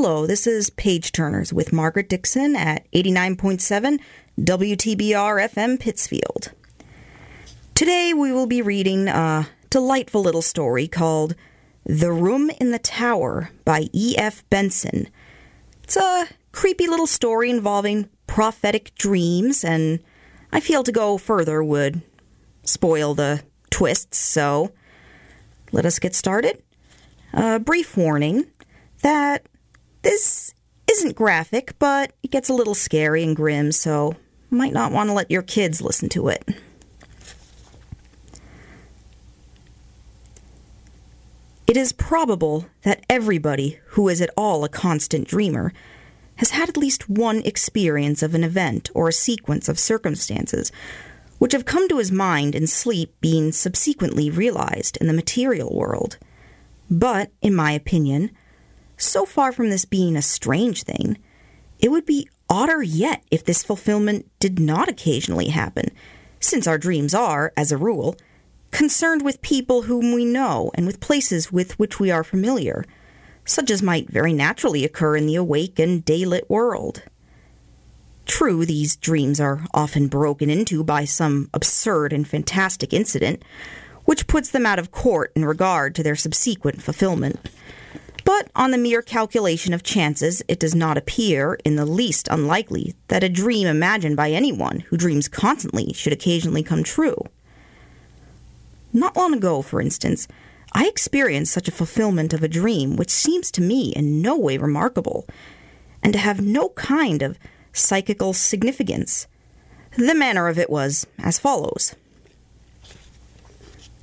Hello, this is Page Turners with Margaret Dixon at 89.7 WTBR FM Pittsfield. Today we will be reading a delightful little story called The Room in the Tower by E.F. Benson. It's a creepy little story involving prophetic dreams, and I feel to go further would spoil the twists, so let us get started. A brief warning that this isn't graphic, but it gets a little scary and grim, so might not want to let your kids listen to it. It is probable that everybody who is at all a constant dreamer has had at least one experience of an event or a sequence of circumstances which have come to his mind in sleep being subsequently realized in the material world. But, in my opinion, so far from this being a strange thing, it would be odder yet if this fulfillment did not occasionally happen, since our dreams are, as a rule, concerned with people whom we know and with places with which we are familiar, such as might very naturally occur in the awake and daylit world. True, these dreams are often broken into by some absurd and fantastic incident, which puts them out of court in regard to their subsequent fulfillment. But on the mere calculation of chances, it does not appear in the least unlikely that a dream imagined by anyone who dreams constantly should occasionally come true. Not long ago, for instance, I experienced such a fulfillment of a dream which seems to me in no way remarkable, and to have no kind of psychical significance. The manner of it was as follows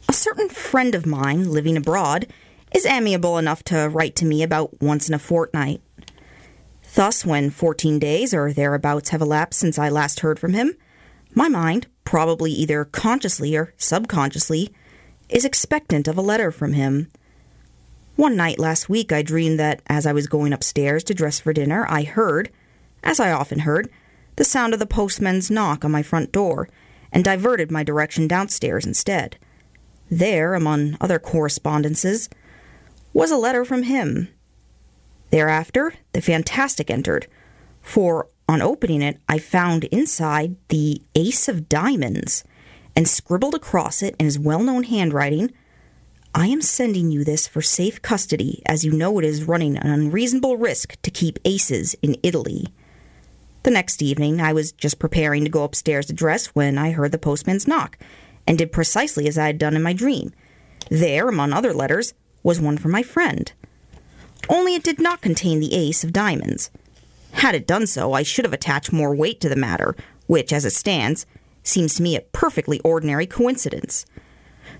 A certain friend of mine living abroad is amiable enough to write to me about once in a fortnight. Thus, when 14 days or thereabouts have elapsed since I last heard from him, my mind, probably either consciously or subconsciously, is expectant of a letter from him. One night last week, I dreamed that as I was going upstairs to dress for dinner, I heard, as I often heard, the sound of the postman's knock on my front door, and diverted my direction downstairs instead. There, among other correspondences, was a letter from him. Thereafter, the fantastic entered, for on opening it, I found inside the Ace of Diamonds, and scribbled across it in his well known handwriting I am sending you this for safe custody, as you know it is running an unreasonable risk to keep aces in Italy. The next evening, I was just preparing to go upstairs to dress when I heard the postman's knock, and did precisely as I had done in my dream. There, among other letters, was one from my friend. Only it did not contain the ace of diamonds. Had it done so, I should have attached more weight to the matter, which, as it stands, seems to me a perfectly ordinary coincidence.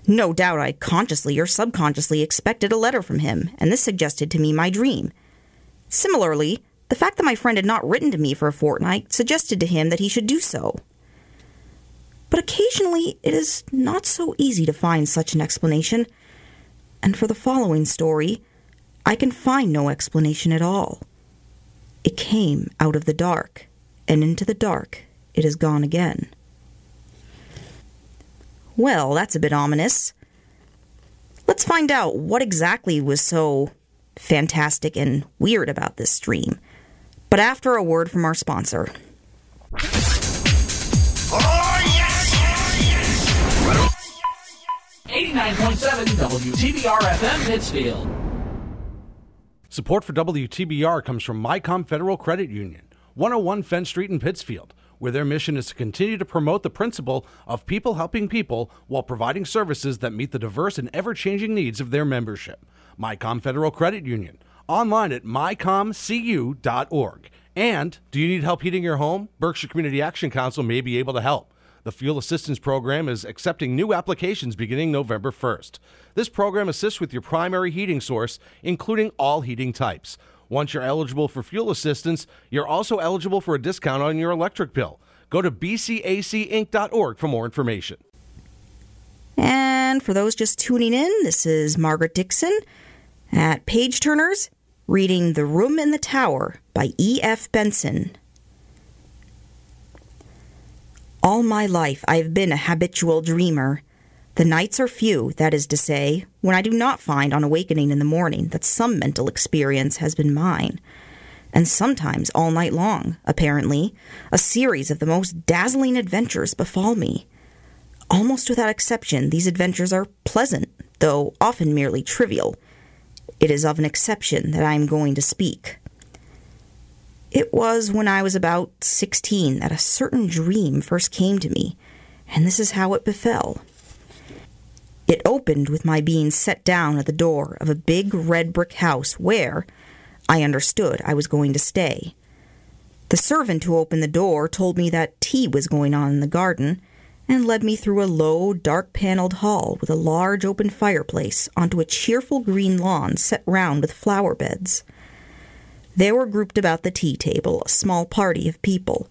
No doubt I consciously or subconsciously expected a letter from him, and this suggested to me my dream. Similarly, the fact that my friend had not written to me for a fortnight suggested to him that he should do so. But occasionally it is not so easy to find such an explanation, and for the following story, I can find no explanation at all. It came out of the dark, and into the dark it has gone again. Well, that's a bit ominous. Let's find out what exactly was so fantastic and weird about this stream but after a word from our sponsor. 89.7 WTBR FM Pittsfield. Support for WTBR comes from MyCom Federal Credit Union, 101 Fenn Street in Pittsfield, where their mission is to continue to promote the principle of people helping people while providing services that meet the diverse and ever changing needs of their membership. MyCom Federal Credit Union, online at mycomcu.org. And do you need help heating your home? Berkshire Community Action Council may be able to help. The Fuel Assistance Program is accepting new applications beginning November 1st. This program assists with your primary heating source, including all heating types. Once you're eligible for fuel assistance, you're also eligible for a discount on your electric bill. Go to bcacinc.org for more information. And for those just tuning in, this is Margaret Dixon at Page Turners reading The Room in the Tower by E.F. Benson. All my life I have been a habitual dreamer. The nights are few, that is to say, when I do not find on awakening in the morning that some mental experience has been mine. and sometimes all night long, apparently, a series of the most dazzling adventures befall me. Almost without exception, these adventures are pleasant, though often merely trivial. It is of an exception that I am going to speak. It was when I was about sixteen that a certain dream first came to me, and this is how it befell. It opened with my being set down at the door of a big red brick house where, I understood, I was going to stay. The servant who opened the door told me that tea was going on in the garden, and led me through a low, dark paneled hall with a large open fireplace onto a cheerful green lawn set round with flower beds. There were grouped about the tea table a small party of people,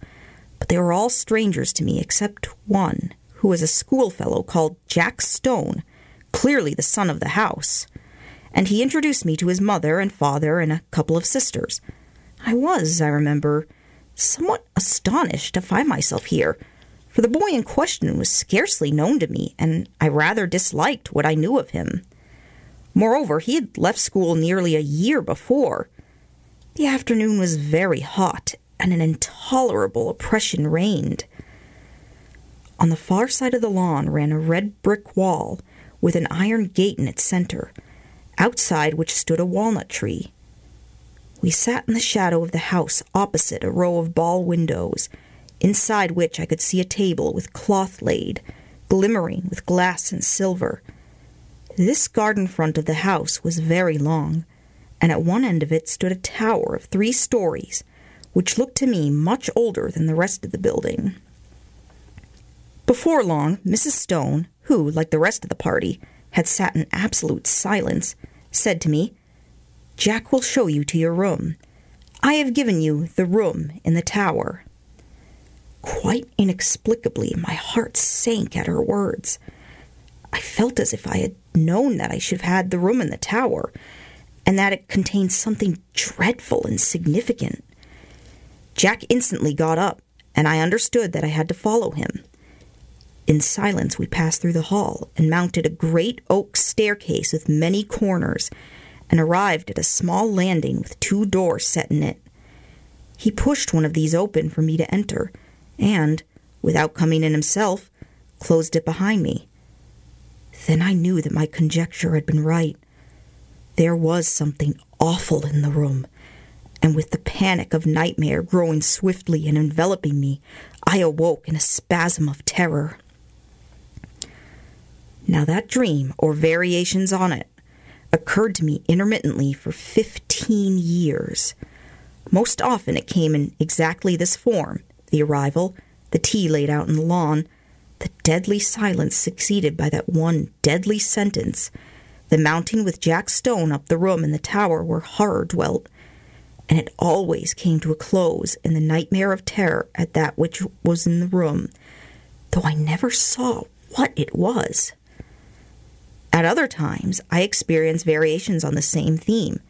but they were all strangers to me except one, who was a schoolfellow called Jack Stone, clearly the son of the house. And he introduced me to his mother and father and a couple of sisters. I was, I remember, somewhat astonished to find myself here for the boy in question was scarcely known to me, and I rather disliked what I knew of him. Moreover, he had left school nearly a year before. The afternoon was very hot, and an intolerable oppression reigned. On the far side of the lawn ran a red brick wall with an iron gate in its center, outside which stood a walnut tree. We sat in the shadow of the house opposite a row of ball windows inside which I could see a table with cloth laid, glimmering with glass and silver. This garden front of the house was very long, and at one end of it stood a tower of three stories, which looked to me much older than the rest of the building. Before long, Mrs. Stone, who, like the rest of the party, had sat in absolute silence, said to me, Jack will show you to your room. I have given you the room in the tower. Quite inexplicably, my heart sank at her words. I felt as if I had known that I should have had the room in the tower, and that it contained something dreadful and significant. Jack instantly got up, and I understood that I had to follow him. In silence, we passed through the hall and mounted a great oak staircase with many corners, and arrived at a small landing with two doors set in it. He pushed one of these open for me to enter and, without coming in himself, closed it behind me. Then I knew that my conjecture had been right. There was something awful in the room, and with the panic of nightmare growing swiftly and enveloping me, I awoke in a spasm of terror. Now, that dream, or variations on it, occurred to me intermittently for fifteen years. Most often it came in exactly this form the arrival, the tea laid out in the lawn, the deadly silence succeeded by that one deadly sentence, the mounting with Jack Stone up the room in the tower where horror dwelt, and it always came to a close in the nightmare of terror at that which was in the room, though I never saw what it was. At other times, I experienced variations on the same theme,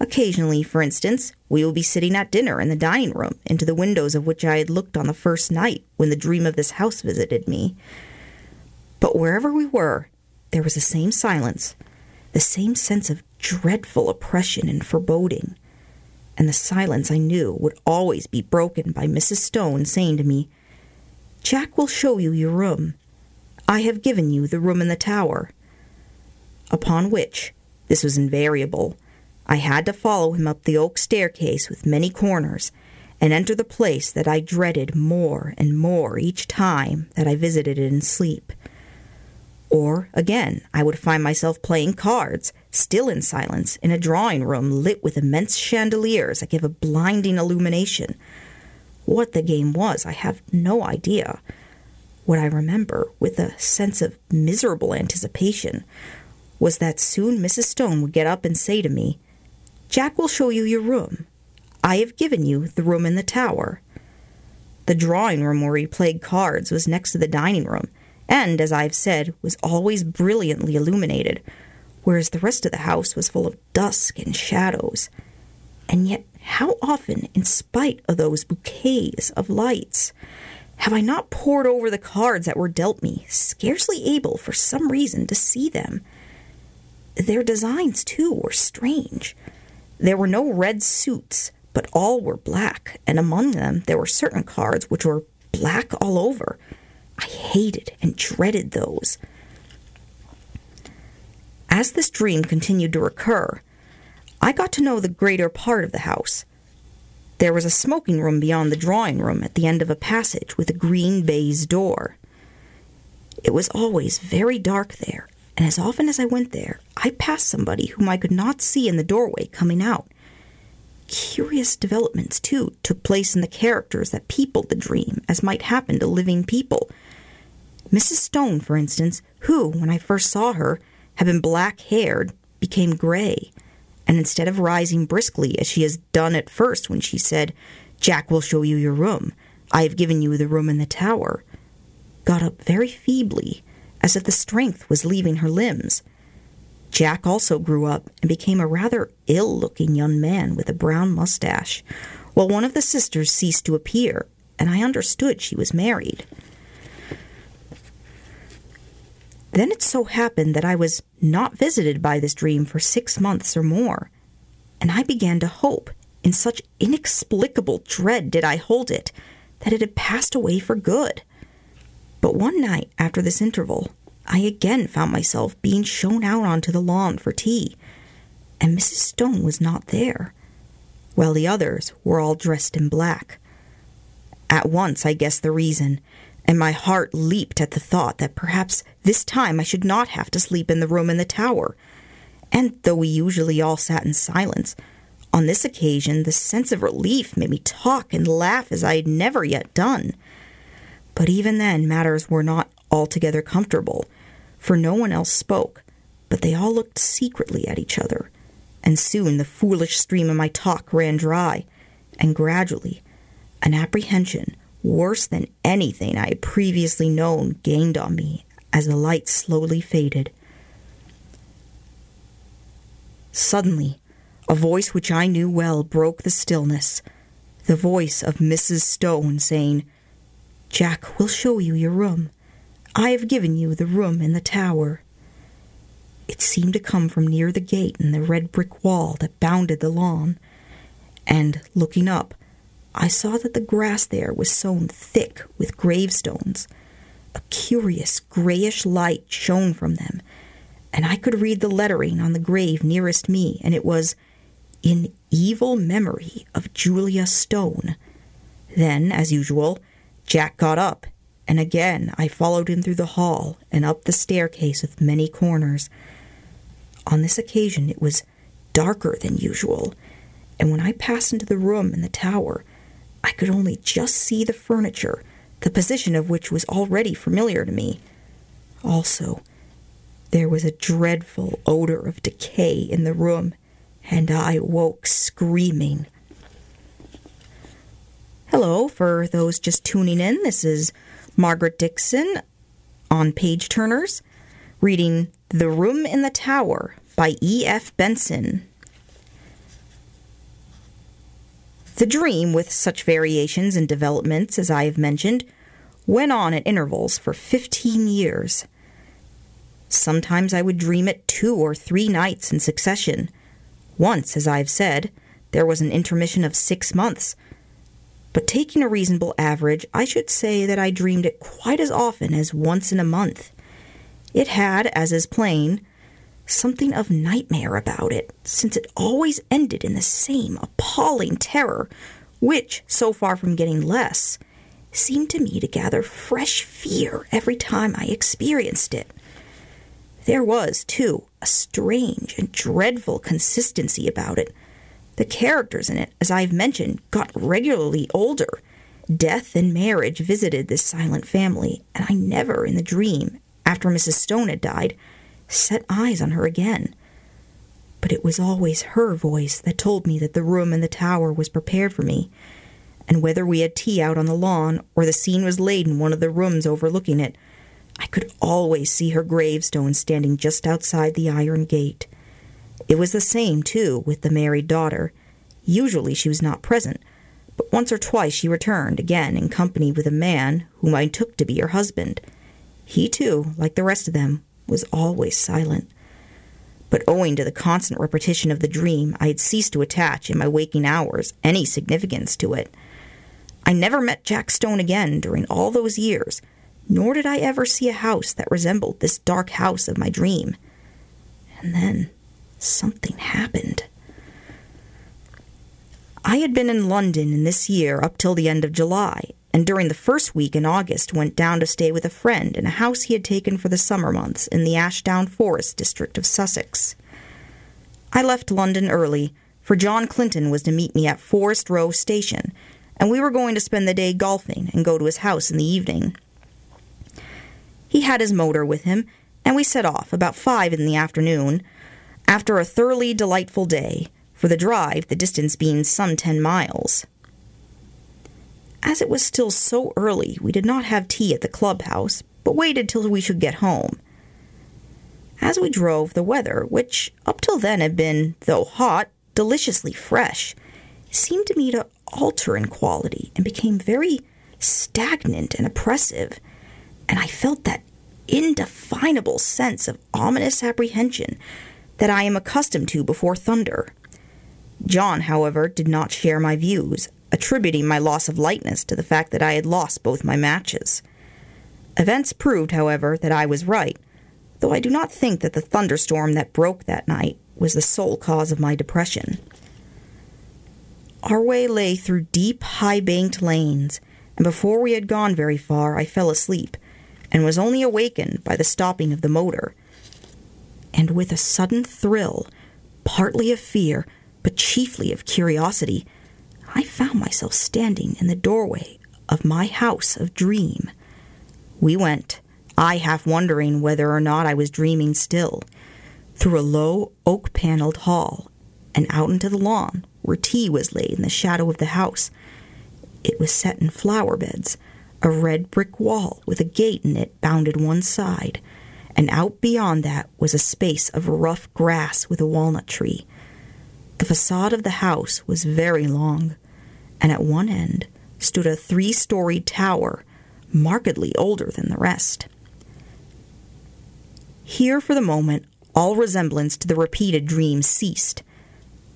Occasionally, for instance, we will be sitting at dinner in the dining room, into the windows of which I had looked on the first night when the dream of this house visited me. But wherever we were, there was the same silence, the same sense of dreadful oppression and foreboding. And the silence I knew would always be broken by Mrs. Stone saying to me, Jack will show you your room. I have given you the room in the tower. Upon which, this was invariable, I had to follow him up the oak staircase with many corners and enter the place that I dreaded more and more each time that I visited it in sleep. Or, again, I would find myself playing cards, still in silence, in a drawing room lit with immense chandeliers that gave a blinding illumination. What the game was, I have no idea. What I remember, with a sense of miserable anticipation, was that soon Mrs. Stone would get up and say to me, Jack will show you your room. I have given you the room in the tower. The drawing room where he played cards was next to the dining room, and, as I have said, was always brilliantly illuminated, whereas the rest of the house was full of dusk and shadows. And yet, how often, in spite of those bouquets of lights, have I not pored over the cards that were dealt me, scarcely able, for some reason, to see them? Their designs, too, were strange. There were no red suits, but all were black, and among them there were certain cards which were black all over. I hated and dreaded those. As this dream continued to recur, I got to know the greater part of the house. There was a smoking room beyond the drawing room at the end of a passage with a green baize door. It was always very dark there, and as often as I went there, I passed somebody whom I could not see in the doorway coming out. Curious developments, too, took place in the characters that peopled the dream, as might happen to living people. Mrs. Stone, for instance, who, when I first saw her, had been black haired, became gray, and instead of rising briskly as she has done at first when she said, Jack will show you your room, I have given you the room in the tower, got up very feebly, as if the strength was leaving her limbs. Jack also grew up and became a rather ill looking young man with a brown mustache, while one of the sisters ceased to appear, and I understood she was married. Then it so happened that I was not visited by this dream for six months or more, and I began to hope, in such inexplicable dread did I hold it, that it had passed away for good. But one night after this interval, I again found myself being shown out onto the lawn for tea, and Mrs. Stone was not there, while the others were all dressed in black. At once I guessed the reason, and my heart leaped at the thought that perhaps this time I should not have to sleep in the room in the tower. And though we usually all sat in silence, on this occasion the sense of relief made me talk and laugh as I had never yet done. But even then, matters were not altogether comfortable, for no one else spoke, but they all looked secretly at each other. And soon the foolish stream of my talk ran dry, and gradually an apprehension worse than anything I had previously known gained on me as the light slowly faded. Suddenly, a voice which I knew well broke the stillness the voice of Mrs. Stone saying, Jack will show you your room. I have given you the room in the tower. It seemed to come from near the gate in the red brick wall that bounded the lawn, and, looking up, I saw that the grass there was sown thick with gravestones. A curious grayish light shone from them, and I could read the lettering on the grave nearest me, and it was, In evil memory of Julia Stone. Then, as usual, Jack got up, and again I followed him through the hall and up the staircase with many corners. On this occasion it was darker than usual, and when I passed into the room in the tower, I could only just see the furniture, the position of which was already familiar to me. Also, there was a dreadful odor of decay in the room, and I woke screaming. Hello, for those just tuning in, this is Margaret Dixon on Page Turners, reading The Room in the Tower by E.F. Benson. The dream, with such variations and developments as I have mentioned, went on at intervals for fifteen years. Sometimes I would dream it two or three nights in succession. Once, as I have said, there was an intermission of six months but taking a reasonable average, I should say that I dreamed it quite as often as once in a month. It had, as is plain, something of nightmare about it, since it always ended in the same appalling terror, which, so far from getting less, seemed to me to gather fresh fear every time I experienced it. There was, too, a strange and dreadful consistency about it the characters in it, as I've mentioned, got regularly older. Death and marriage visited this silent family, and I never in the dream, after Mrs. Stone had died, set eyes on her again. But it was always her voice that told me that the room in the tower was prepared for me, and whether we had tea out on the lawn or the scene was laid in one of the rooms overlooking it, I could always see her gravestone standing just outside the iron gate. It was the same, too, with the married daughter. Usually she was not present, but once or twice she returned, again in company with a man whom I took to be her husband. He, too, like the rest of them, was always silent. But owing to the constant repetition of the dream, I had ceased to attach, in my waking hours, any significance to it. I never met Jack Stone again during all those years, nor did I ever see a house that resembled this dark house of my dream. And then something happened. I had been in London in this year up till the end of July, and during the first week in August went down to stay with a friend in a house he had taken for the summer months in the Ashdown Forest district of Sussex. I left London early, for John Clinton was to meet me at Forest Row Station, and we were going to spend the day golfing and go to his house in the evening. He had his motor with him, and we set off about five in the afternoon, after a thoroughly delightful day, for the drive, the distance being some ten miles. As it was still so early, we did not have tea at the clubhouse, but waited till we should get home. As we drove, the weather, which up till then had been, though hot, deliciously fresh, seemed to me to alter in quality and became very stagnant and oppressive, and I felt that indefinable sense of ominous apprehension that I am accustomed to before thunder. John, however, did not share my views, attributing my loss of lightness to the fact that I had lost both my matches. Events proved, however, that I was right, though I do not think that the thunderstorm that broke that night was the sole cause of my depression. Our way lay through deep, high banked lanes, and before we had gone very far, I fell asleep, and was only awakened by the stopping of the motor. And with a sudden thrill, partly of fear, but chiefly of curiosity, I found myself standing in the doorway of my house of dream. We went, I half wondering whether or not I was dreaming still, through a low oak paneled hall and out into the lawn where tea was laid in the shadow of the house. It was set in flower beds, a red brick wall with a gate in it bounded one side, and out beyond that was a space of rough grass with a walnut tree. The facade of the house was very long, and at one end stood a three storied tower, markedly older than the rest. Here, for the moment, all resemblance to the repeated dream ceased.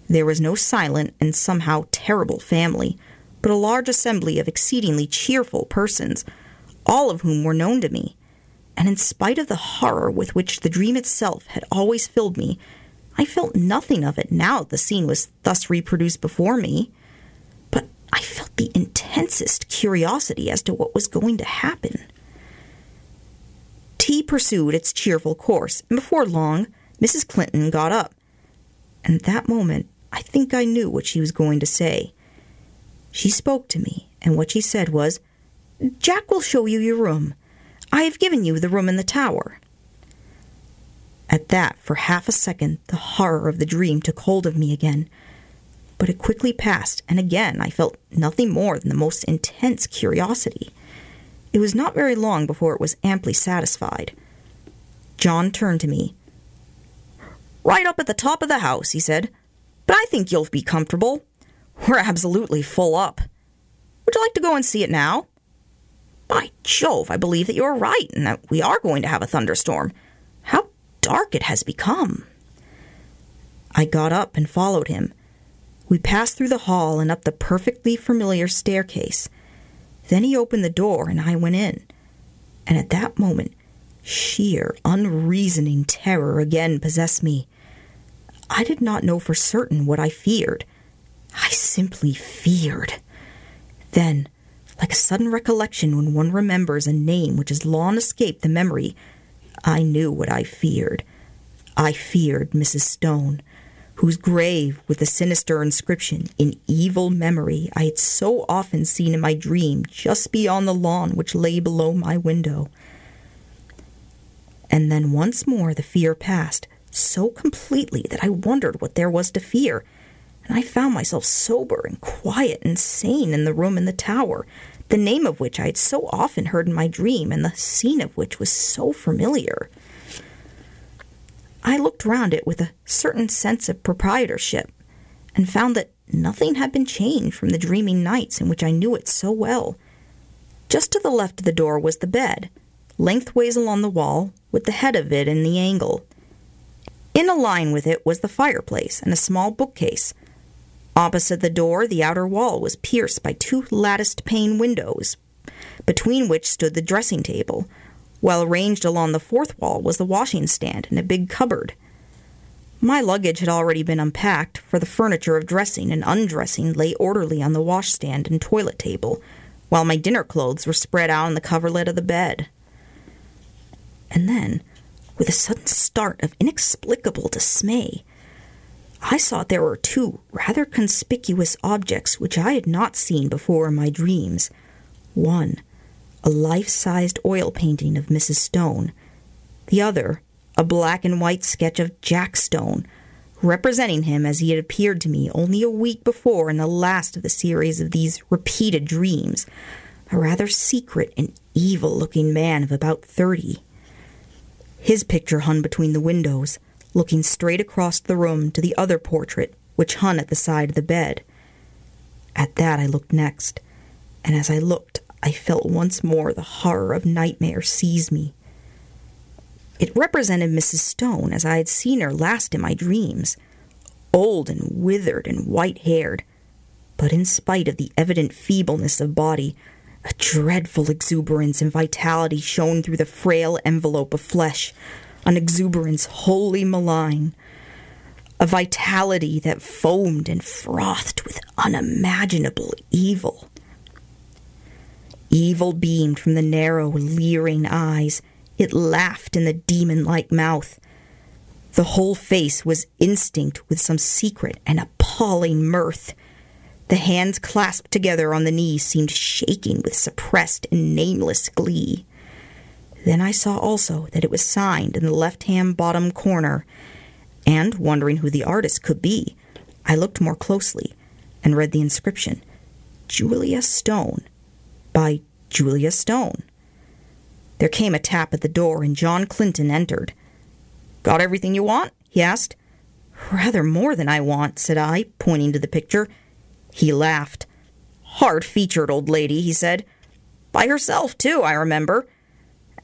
There was no silent and somehow terrible family, but a large assembly of exceedingly cheerful persons, all of whom were known to me. And in spite of the horror with which the dream itself had always filled me, I felt nothing of it now that the scene was thus reproduced before me. I felt the intensest curiosity as to what was going to happen. Tea pursued its cheerful course, and before long, Mrs. Clinton got up. And at that moment, I think I knew what she was going to say. She spoke to me, and what she said was, Jack will show you your room. I have given you the room in the tower. At that, for half a second, the horror of the dream took hold of me again. But it quickly passed, and again I felt nothing more than the most intense curiosity. It was not very long before it was amply satisfied. John turned to me. Right up at the top of the house, he said. But I think you'll be comfortable. We're absolutely full up. Would you like to go and see it now? By Jove, I believe that you're right, and that we are going to have a thunderstorm. How dark it has become. I got up and followed him. We passed through the hall and up the perfectly familiar staircase. Then he opened the door and I went in. And at that moment, sheer, unreasoning terror again possessed me. I did not know for certain what I feared. I simply feared. Then, like a sudden recollection when one remembers a name which has long escaped the memory, I knew what I feared. I feared Mrs. Stone, whose grave with the sinister inscription, in evil memory, I had so often seen in my dream just beyond the lawn which lay below my window. And then once more the fear passed, so completely that I wondered what there was to fear, and I found myself sober and quiet and sane in the room in the tower, the name of which I had so often heard in my dream, and the scene of which was so familiar. I looked round it with a certain sense of proprietorship, and found that nothing had been changed from the dreaming nights in which I knew it so well. Just to the left of the door was the bed, lengthways along the wall, with the head of it in the angle. In a line with it was the fireplace and a small bookcase. Opposite the door, the outer wall was pierced by two latticed pane windows, between which stood the dressing table, while ranged along the fourth wall was the washing stand and a big cupboard. My luggage had already been unpacked, for the furniture of dressing and undressing lay orderly on the washstand and toilet table, while my dinner clothes were spread out on the coverlet of the bed. And then, with a sudden start of inexplicable dismay, I saw there were two rather conspicuous objects which I had not seen before in my dreams. One, a life sized oil painting of Mrs. Stone, the other, a black and white sketch of Jack Stone, representing him as he had appeared to me only a week before in the last of the series of these repeated dreams, a rather secret and evil looking man of about thirty. His picture hung between the windows, looking straight across the room to the other portrait, which hung at the side of the bed. At that I looked next, and as I looked, I felt once more the horror of nightmare seize me. It represented Mrs. Stone as I had seen her last in my dreams, old and withered and white haired, but in spite of the evident feebleness of body, a dreadful exuberance and vitality shone through the frail envelope of flesh, an exuberance wholly malign, a vitality that foamed and frothed with unimaginable evil. Evil beamed from the narrow, leering eyes. It laughed in the demon like mouth. The whole face was instinct with some secret and appalling mirth. The hands clasped together on the knees seemed shaking with suppressed and nameless glee. Then I saw also that it was signed in the left hand bottom corner, and, wondering who the artist could be, I looked more closely and read the inscription Julia Stone by Julia Stone. There came a tap at the door, and John Clinton entered. Got everything you want? he asked. Rather more than I want, said I, pointing to the picture. He laughed. Hard featured old lady, he said. By herself, too, I remember.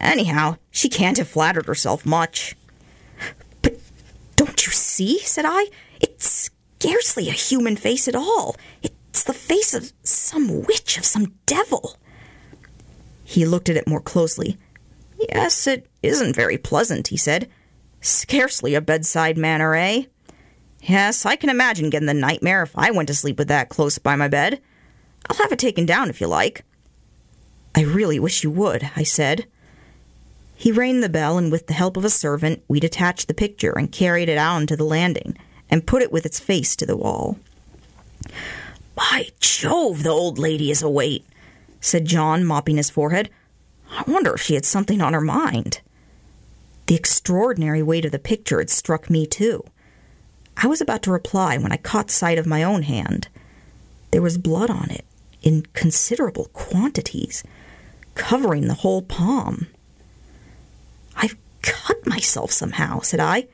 Anyhow, she can't have flattered herself much. But don't you see? said I. It's scarcely a human face at all. It's the face of some witch, of some devil. He looked at it more closely. Yes, it isn't very pleasant, he said. Scarcely a bedside manner, eh? Yes, I can imagine getting the nightmare if I went to sleep with that close by my bed. I'll have it taken down if you like. I really wish you would, I said. He rang the bell, and with the help of a servant, we detached the picture and carried it out onto the landing and put it with its face to the wall. By Jove, the old lady is a weight, said John, mopping his forehead. I wonder if she had something on her mind. The extraordinary weight of the picture had struck me, too. I was about to reply when I caught sight of my own hand. There was blood on it, in considerable quantities, covering the whole palm. I've cut myself somehow, said I.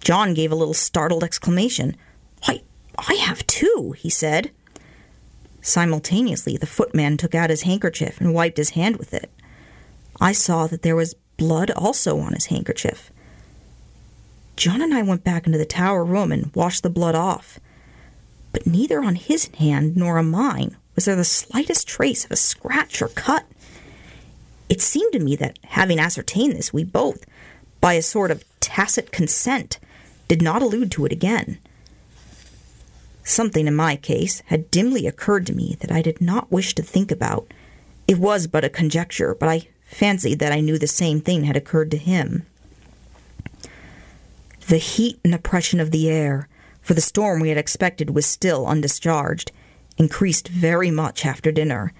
John gave a little startled exclamation. Why, I have too, he said. Simultaneously, the footman took out his handkerchief and wiped his hand with it. I saw that there was blood also on his handkerchief. John and I went back into the tower room and washed the blood off. But neither on his hand nor on mine was there the slightest trace of a scratch or cut. It seemed to me that, having ascertained this, we both, by a sort of tacit consent, did not allude to it again. Something in my case had dimly occurred to me that I did not wish to think about. It was but a conjecture, but I fancied that I knew the same thing had occurred to him. The heat and oppression of the air, for the storm we had expected was still undischarged, increased very much after dinner,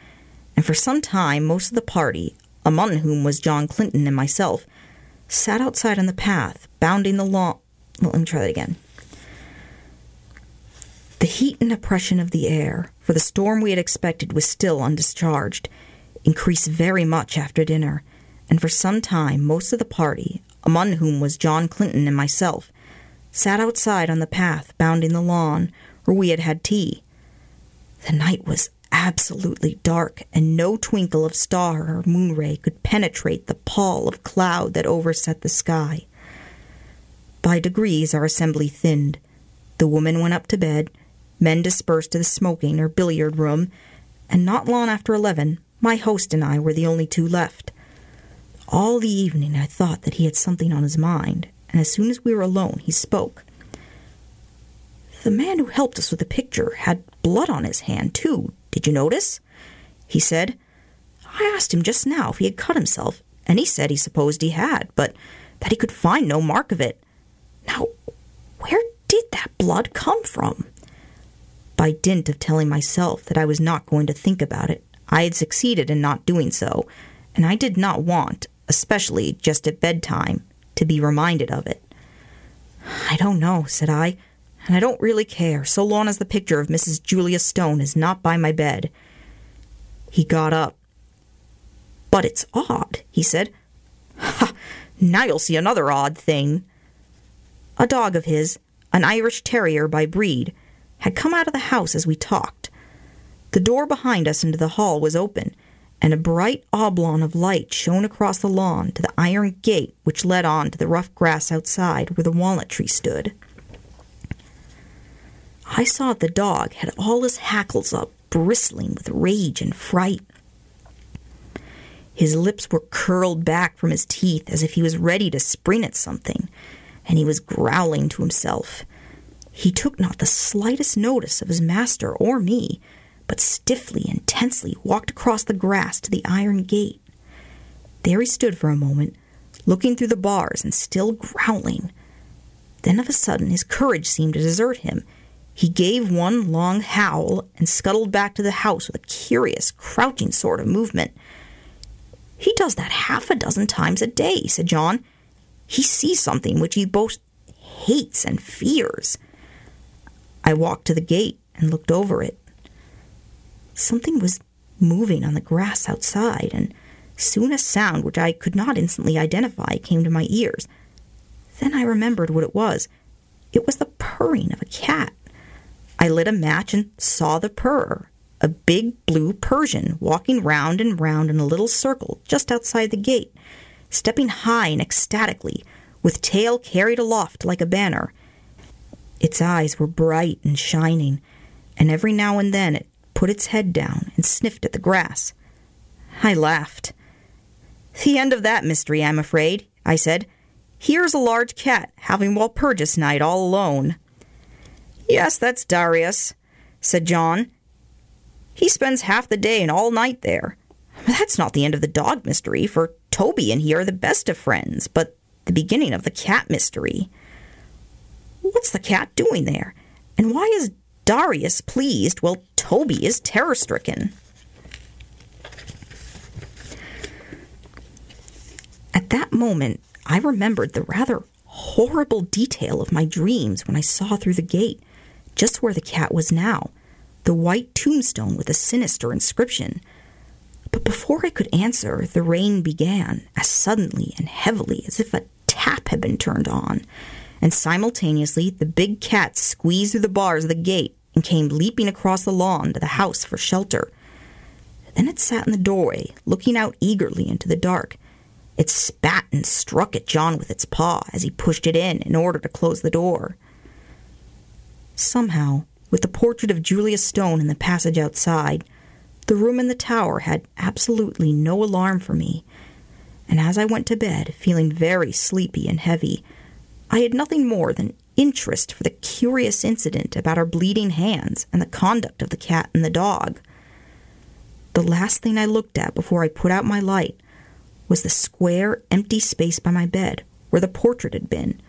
and for some time most of the party, among whom was John Clinton and myself, sat outside on the path, bounding the lawn. Well, let me try that again. The heat and oppression of the air, for the storm we had expected was still undischarged, increased very much after dinner, and for some time most of the party, among whom was John Clinton and myself, sat outside on the path, bounding the lawn, where we had had tea. The night was absolutely dark, and no twinkle of star or moon ray could penetrate the pall of cloud that overset the sky. By degrees, our assembly thinned. The woman went up to bed, men dispersed to the smoking or billiard room, and not long after eleven, my host and I were the only two left. All the evening I thought that he had something on his mind, and as soon as we were alone, he spoke. The man who helped us with the picture had blood on his hand, too. Did you notice? He said. I asked him just now if he had cut himself, and he said he supposed he had, but that he could find no mark of it. Now, where did that blood come from? By dint of telling myself that I was not going to think about it, I had succeeded in not doing so, and I did not want, especially just at bedtime, to be reminded of it. I don't know, said I, and I don't really care, so long as the picture of Mrs. Julia Stone is not by my bed. He got up. But it's odd, he said. Ha! Now you'll see another odd thing. A dog of his, an Irish Terrier by breed, had come out of the house as we talked. The door behind us into the hall was open, and a bright oblong of light shone across the lawn to the iron gate which led on to the rough grass outside where the walnut tree stood. I saw that the dog had all his hackles up, bristling with rage and fright. His lips were curled back from his teeth as if he was ready to spring at something, and he was growling to himself. He took not the slightest notice of his master or me, but stiffly and tensely walked across the grass to the iron gate. There he stood for a moment, looking through the bars and still growling. Then of a sudden his courage seemed to desert him. He gave one long howl and scuttled back to the house with a curious, crouching sort of movement. He does that half a dozen times a day, said John. He sees something which he both hates and fears. I walked to the gate and looked over it. Something was moving on the grass outside, and soon a sound which I could not instantly identify came to my ears. Then I remembered what it was. It was the purring of a cat. I lit a match and saw the purr, a big blue Persian walking round and round in a little circle just outside the gate, stepping high and ecstatically, with tail carried aloft like a banner. Its eyes were bright and shining, and every now and then it put its head down and sniffed at the grass. I laughed. The end of that mystery, I'm afraid, I said. Here's a large cat having Walpurgis night all alone. Yes, that's Darius, said John. He spends half the day and all night there. That's not the end of the dog mystery, for Toby and he are the best of friends, but the beginning of the cat mystery. What's the cat doing there? And why is Darius pleased while Toby is terror stricken? At that moment, I remembered the rather horrible detail of my dreams when I saw through the gate, just where the cat was now, the white tombstone with a sinister inscription. But before I could answer, the rain began, as suddenly and heavily as if a tap had been turned on, and simultaneously the big cat squeezed through the bars of the gate and came leaping across the lawn to the house for shelter. Then it sat in the doorway, looking out eagerly into the dark. It spat and struck at John with its paw as he pushed it in in order to close the door. Somehow, with the portrait of Julia Stone in the passage outside, the room in the tower had absolutely no alarm for me, and as I went to bed, feeling very sleepy and heavy, I had nothing more than interest for the curious incident about our bleeding hands and the conduct of the cat and the dog. The last thing I looked at before I put out my light was the square, empty space by my bed where the portrait had been.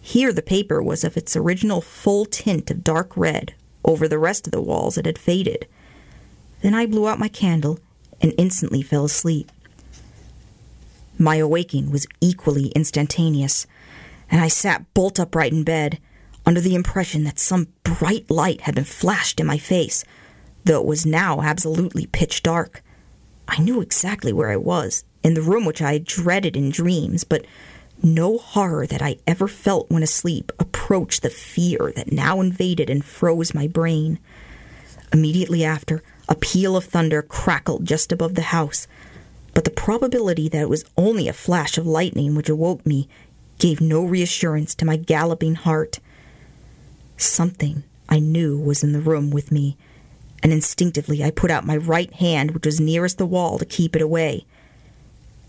Here the paper was of its original full tint of dark red. Over the rest of the walls it had faded. Then I blew out my candle and instantly fell asleep. My awaking was equally instantaneous, and I sat bolt upright in bed, under the impression that some bright light had been flashed in my face, though it was now absolutely pitch dark. I knew exactly where I was, in the room which I had dreaded in dreams, but no horror that I ever felt when asleep approached the fear that now invaded and froze my brain. Immediately after, a peal of thunder crackled just above the house, but the probability that it was only a flash of lightning which awoke me gave no reassurance to my galloping heart. Something I knew was in the room with me, and instinctively I put out my right hand, which was nearest the wall, to keep it away.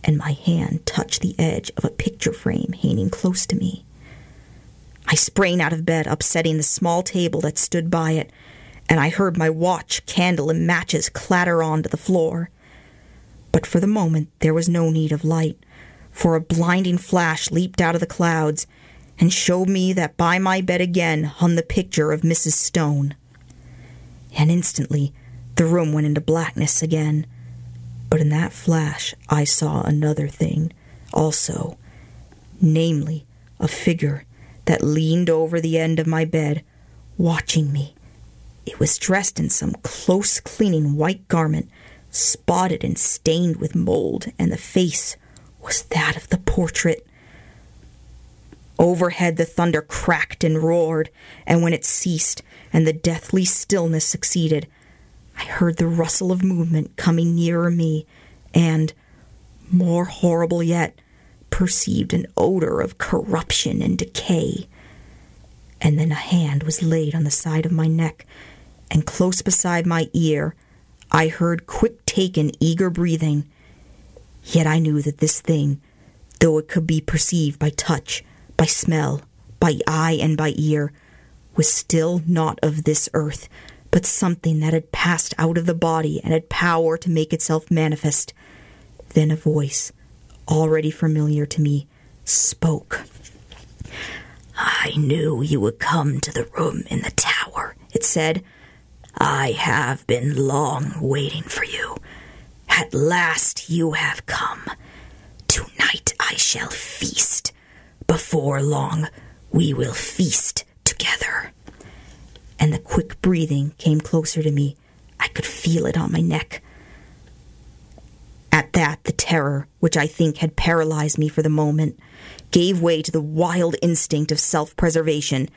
And my hand touched the edge of a picture frame hanging close to me. I sprang out of bed, upsetting the small table that stood by it, and I heard my watch, candle, and matches clatter onto the floor. But for the moment there was no need of light, for a blinding flash leaped out of the clouds and showed me that by my bed again hung the picture of Mrs. Stone. And instantly the room went into blackness again. But in that flash I saw another thing also, namely, a figure that leaned over the end of my bed, watching me. It was dressed in some close cleaning white garment, spotted and stained with mold, and the face was that of the portrait. Overhead the thunder cracked and roared, and when it ceased and the deathly stillness succeeded, I heard the rustle of movement coming nearer me, and, more horrible yet, perceived an odor of corruption and decay. And then a hand was laid on the side of my neck, and close beside my ear I heard quick taken, eager breathing. Yet I knew that this thing, though it could be perceived by touch, by smell, by eye, and by ear, was still not of this earth, but something that had passed out of the body and had power to make itself manifest. Then a voice, already familiar to me, spoke. I knew you would come to the room in the tower, it said. I have been long waiting for you. At last you have come. Tonight I shall feast. Before long we will feast together. And the quick breathing came closer to me. I could feel it on my neck. At that, the terror, which I think had paralyzed me for the moment, gave way to the wild instinct of self preservation.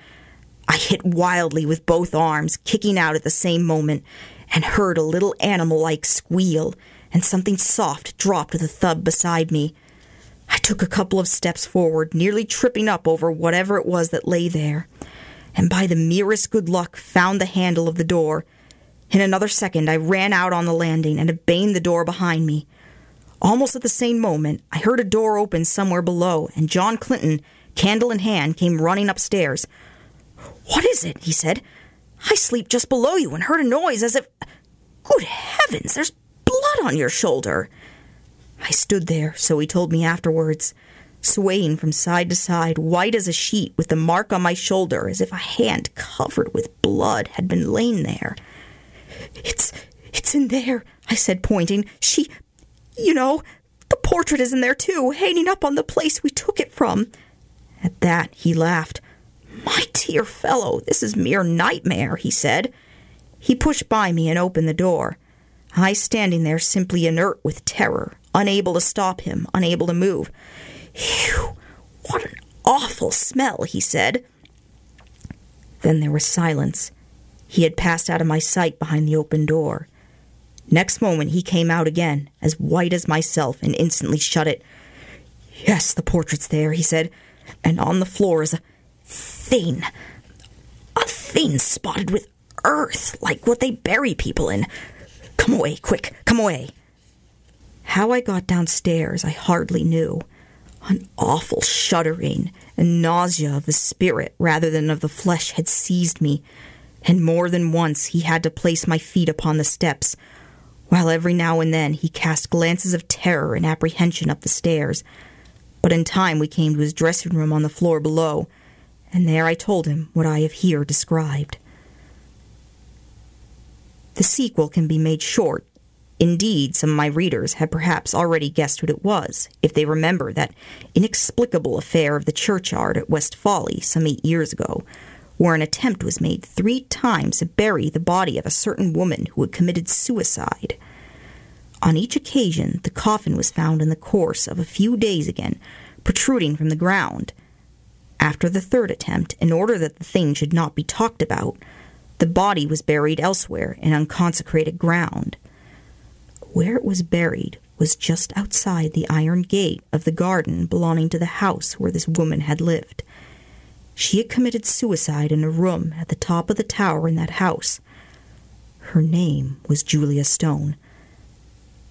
I hit wildly with both arms, kicking out at the same moment, and heard a little animal like squeal, and something soft dropped with a thud beside me. I took a couple of steps forward, nearly tripping up over whatever it was that lay there, and by the merest good luck found the handle of the door. In another second, I ran out on the landing and banged the door behind me. Almost at the same moment, I heard a door open somewhere below, and John Clinton, candle in hand, came running upstairs. What is it? he said. I sleep just below you and heard a noise as if. Good heavens, there's blood on your shoulder. I stood there, so he told me afterwards, swaying from side to side, white as a sheet, with the mark on my shoulder as if a hand covered with blood had been lain there. It's. it's in there, I said, pointing. She. You know, the portrait is in there too, hanging up on the place we took it from. At that, he laughed. My dear fellow, this is mere nightmare, he said. He pushed by me and opened the door. I standing there simply inert with terror, unable to stop him, unable to move. Phew, what an awful smell, he said. Then there was silence. He had passed out of my sight behind the open door. Next moment he came out again, as white as myself, and instantly shut it. Yes, the portrait's there, he said, and on the floor is a thing. A thing spotted with earth, like what they bury people in. Come away, quick, come away. How I got downstairs, I hardly knew. An awful shuddering and nausea of the spirit rather than of the flesh had seized me, and more than once he had to place my feet upon the steps, while every now and then he cast glances of terror and apprehension up the stairs. But in time we came to his dressing room on the floor below, and there I told him what I have here described. The sequel can be made short. Indeed, some of my readers have perhaps already guessed what it was, if they remember that inexplicable affair of the churchyard at West Fawley some eight years ago, where an attempt was made three times to bury the body of a certain woman who had committed suicide. On each occasion, the coffin was found in the course of a few days again, protruding from the ground. After the third attempt, in order that the thing should not be talked about, the body was buried elsewhere in unconsecrated ground. Where it was buried was just outside the iron gate of the garden belonging to the house where this woman had lived. She had committed suicide in a room at the top of the tower in that house. Her name was Julia Stone.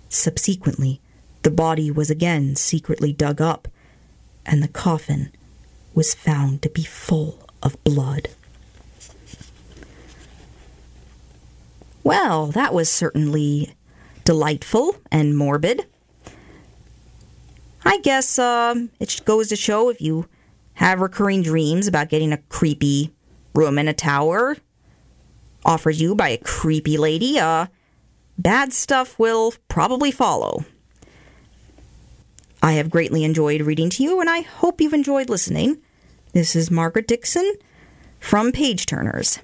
Subsequently, the body was again secretly dug up, and the coffin was found to be full of blood. Well, that was certainly delightful and morbid. I guess uh, it goes to show if you have recurring dreams about getting a creepy room in a tower offered you by a creepy lady, uh, bad stuff will probably follow. I have greatly enjoyed reading to you, and I hope you've enjoyed listening. This is Margaret Dixon from Page Turners.